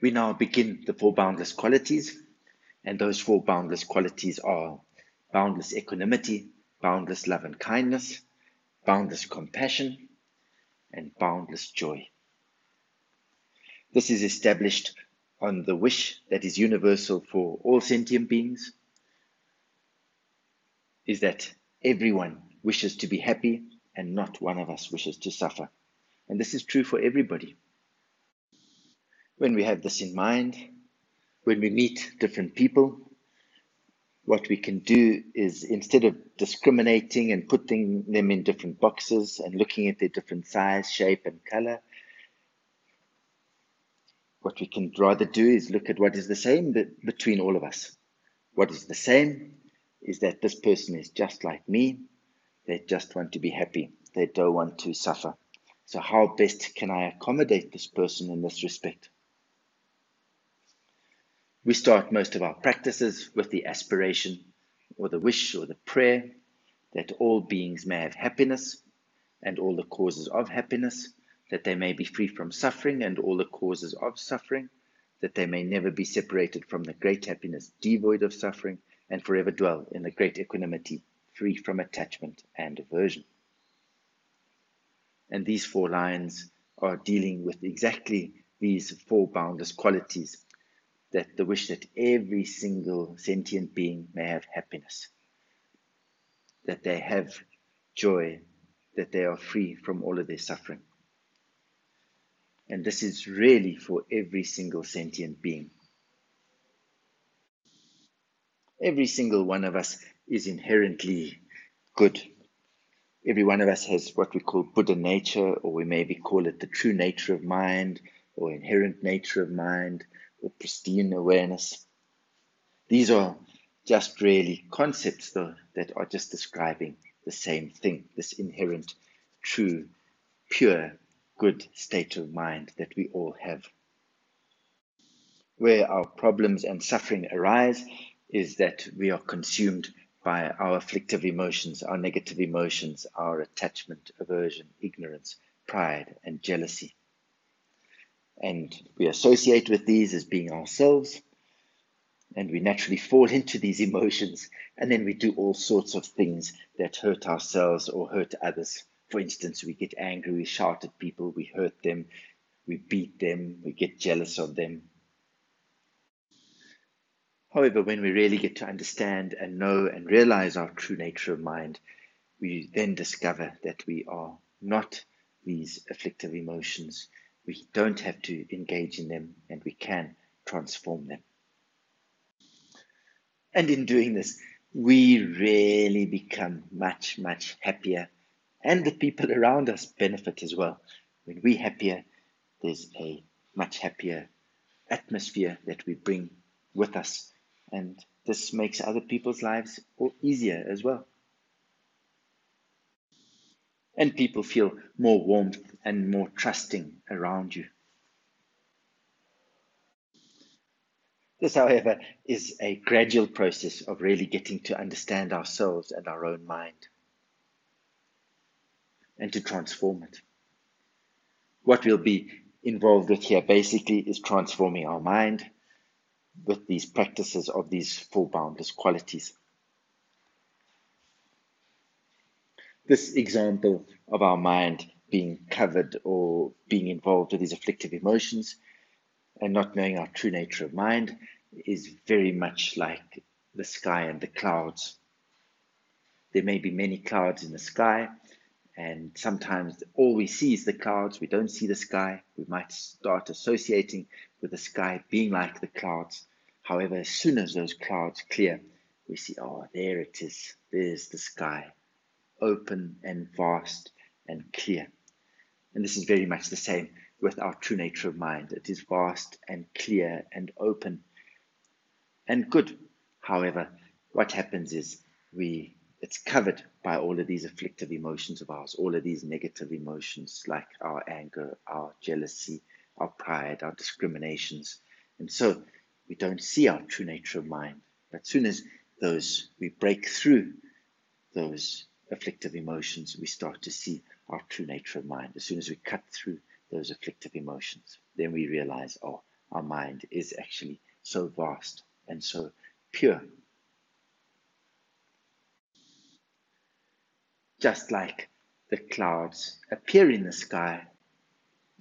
We now begin the four boundless qualities, and those four boundless qualities are boundless equanimity, boundless love and kindness, boundless compassion, and boundless joy. This is established on the wish that is universal for all sentient beings, is that everyone wishes to be happy and not one of us wishes to suffer. And this is true for everybody. When we have this in mind, when we meet different people, what we can do is instead of discriminating and putting them in different boxes and looking at their different size, shape, and color, what we can rather do is look at what is the same between all of us. What is the same is that this person is just like me. They just want to be happy. They don't want to suffer. So, how best can I accommodate this person in this respect? We start most of our practices with the aspiration or the wish or the prayer that all beings may have happiness and all the causes of happiness, that they may be free from suffering and all the causes of suffering, that they may never be separated from the great happiness devoid of suffering, and forever dwell in the great equanimity, free from attachment and aversion. And these four lines are dealing with exactly these four boundless qualities that the wish that every single sentient being may have happiness, that they have joy, that they are free from all of their suffering. And this is really for every single sentient being. Every single one of us is inherently good. Every one of us has what we call Buddha nature, or we maybe call it the true nature of mind, or inherent nature of mind, or pristine awareness. These are just really concepts, though, that are just describing the same thing this inherent, true, pure, good state of mind that we all have. Where our problems and suffering arise is that we are consumed by our afflictive emotions, our negative emotions, our attachment, aversion, ignorance, pride, and jealousy and we associate with these as being ourselves. And we naturally fall into these emotions. And then we do all sorts of things that hurt ourselves or hurt others. For instance we get angry we shout at people we hurt them we beat them we get jealous of them. However when we really get to understand and know and realize our true nature of mind we then discover that we are not these afflictive emotions we don't have to engage in them and we can transform them. And in doing this, we really become much, much happier. And the people around us benefit as well. When we're happier, there's a much happier atmosphere that we bring with us. And this makes other people's lives easier as well and people feel more warmth and more trusting around you. This, however, is a gradual process of really getting to understand ourselves and our own mind and to transform it. What we'll be involved with here basically is transforming our mind with these practices of these four boundless qualities. this example of our mind being covered or being involved with these afflictive emotions and not knowing our true nature of mind is very much like the sky and the clouds. There may be many clouds in the sky, and sometimes all we see is the clouds. We don't see the sky. We might start associating with the sky being like the clouds. However, as soon as those clouds clear, we see, oh, there it is. There's the sky open and vast and clear. And this is very much the same with our true nature of mind. It is vast and clear and open and good. However, what happens is we it's covered by all of these afflictive emotions of ours, all of these negative emotions like our anger, our jealousy, our pride, our discriminations. And so we don't see our true nature of mind. But soon as those we break through those afflictive emotions, we start to see our true nature of mind. As soon as we cut through those afflictive emotions, then we realize, oh, our mind is actually so vast and so pure. Just like the clouds appear in the sky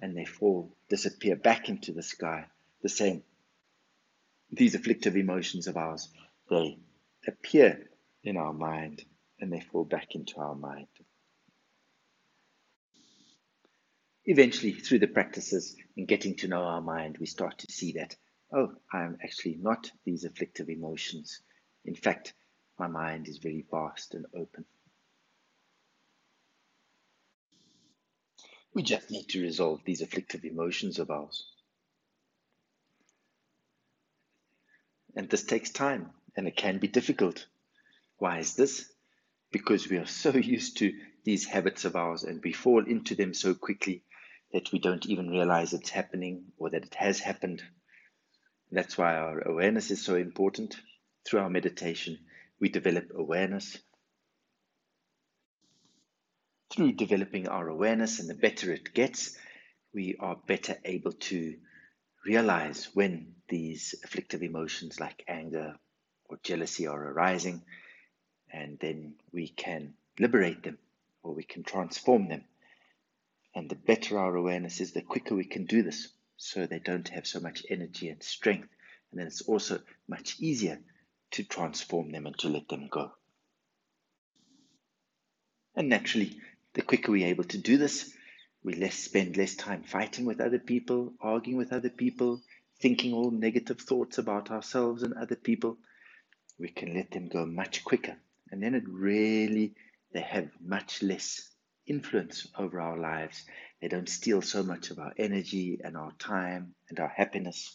and they fall, disappear back into the sky, the same. These afflictive emotions of ours, they appear in our mind and they fall back into our mind. Eventually, through the practices and getting to know our mind, we start to see that, oh, I'm actually not these afflictive emotions. In fact, my mind is very vast and open. We just need to resolve these afflictive emotions of ours. And this takes time and it can be difficult. Why is this? Because we are so used to these habits of ours and we fall into them so quickly that we don't even realize it's happening or that it has happened. That's why our awareness is so important. Through our meditation, we develop awareness. Through developing our awareness, and the better it gets, we are better able to realize when these afflictive emotions like anger or jealousy are arising, and then we can liberate them or we can transform them and the better our awareness is, the quicker we can do this so they don't have so much energy and strength. And then it's also much easier to transform them and to let them go. And naturally, the quicker we're able to do this, we less spend less time fighting with other people, arguing with other people, thinking all negative thoughts about ourselves and other people. We can let them go much quicker. And then it really, they have much less influence over our lives. They don't steal so much of our energy and our time and our happiness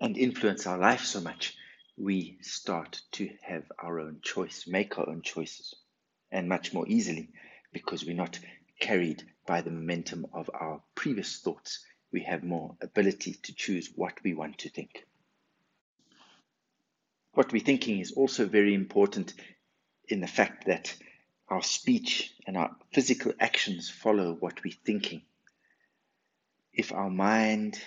and influence our life so much. We start to have our own choice, make our own choices, and much more easily because we're not carried by the momentum of our previous thoughts. We have more ability to choose what we want to think. What we're thinking is also very important in the fact that our speech and our physical actions follow what we're thinking. If our mind,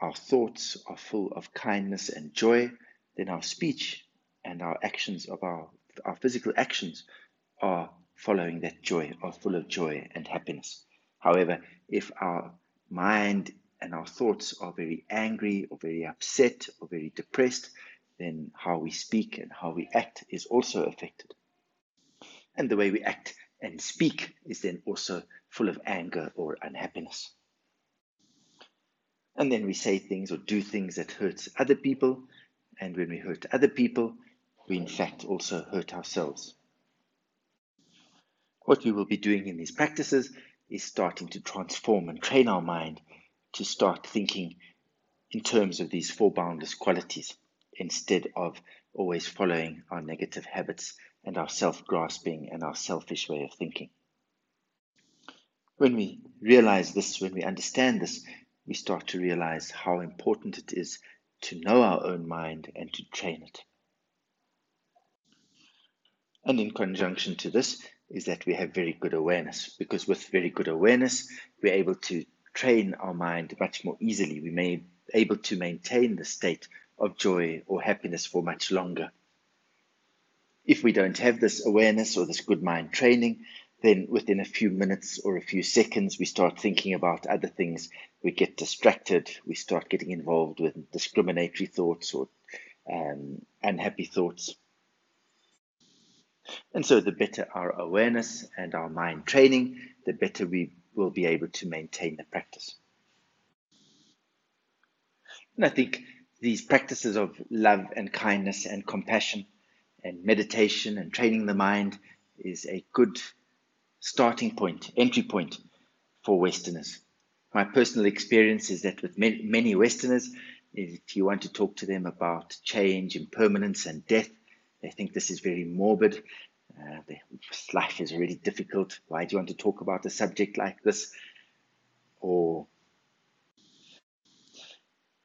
our thoughts are full of kindness and joy, then our speech and our actions of our, our physical actions are following that joy, are full of joy and happiness. However, if our mind and our thoughts are very angry or very upset or very depressed, then how we speak and how we act is also affected. And the way we act and speak is then also full of anger or unhappiness. And then we say things or do things that hurts other people. And when we hurt other people, we in fact also hurt ourselves. What we will be doing in these practices is starting to transform and train our mind to start thinking in terms of these four boundless qualities instead of always following our negative habits and our self grasping and our selfish way of thinking. When we realize this, when we understand this, we start to realize how important it is to know our own mind and to train it. And in conjunction to this is that we have very good awareness, because with very good awareness, we're able to train our mind much more easily. We may be able to maintain the state of joy or happiness for much longer. If we don't have this awareness or this good mind training, then within a few minutes or a few seconds, we start thinking about other things. We get distracted. We start getting involved with discriminatory thoughts or um, unhappy thoughts. And so, the better our awareness and our mind training, the better we will be able to maintain the practice. And I think these practices of love and kindness and compassion and meditation and training the mind is a good starting point, entry point for Westerners. My personal experience is that with many Westerners, if you want to talk to them about change, impermanence, and death, they think this is very morbid. Uh, life is already difficult. Why do you want to talk about a subject like this? Or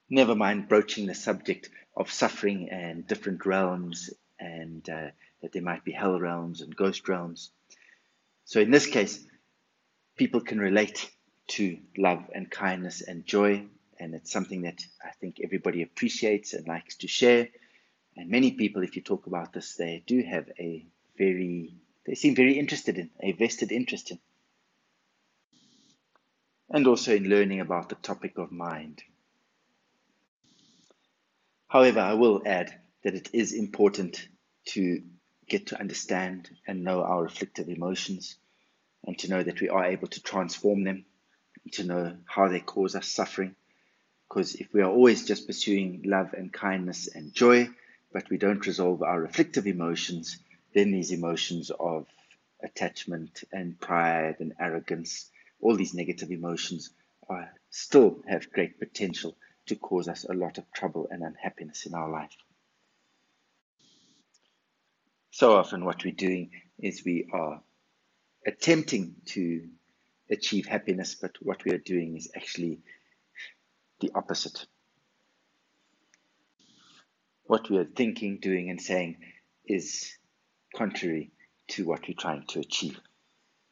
never mind broaching the subject of suffering and different realms and uh, that there might be hell realms and ghost realms. So in this case, people can relate to love and kindness and joy and it's something that I think everybody appreciates and likes to share. And many people, if you talk about this, they do have a very, they seem very interested in, a vested interest in. And also in learning about the topic of mind. However, I will add that it is important to get to understand and know our afflictive emotions and to know that we are able to transform them, to know how they cause us suffering. Because if we are always just pursuing love and kindness and joy, but we don't resolve our afflictive emotions, then these emotions of attachment and pride and arrogance, all these negative emotions, are, still have great potential to cause us a lot of trouble and unhappiness in our life. So often, what we're doing is we are attempting to achieve happiness, but what we are doing is actually the opposite. What we are thinking, doing, and saying is contrary to what we're trying to achieve.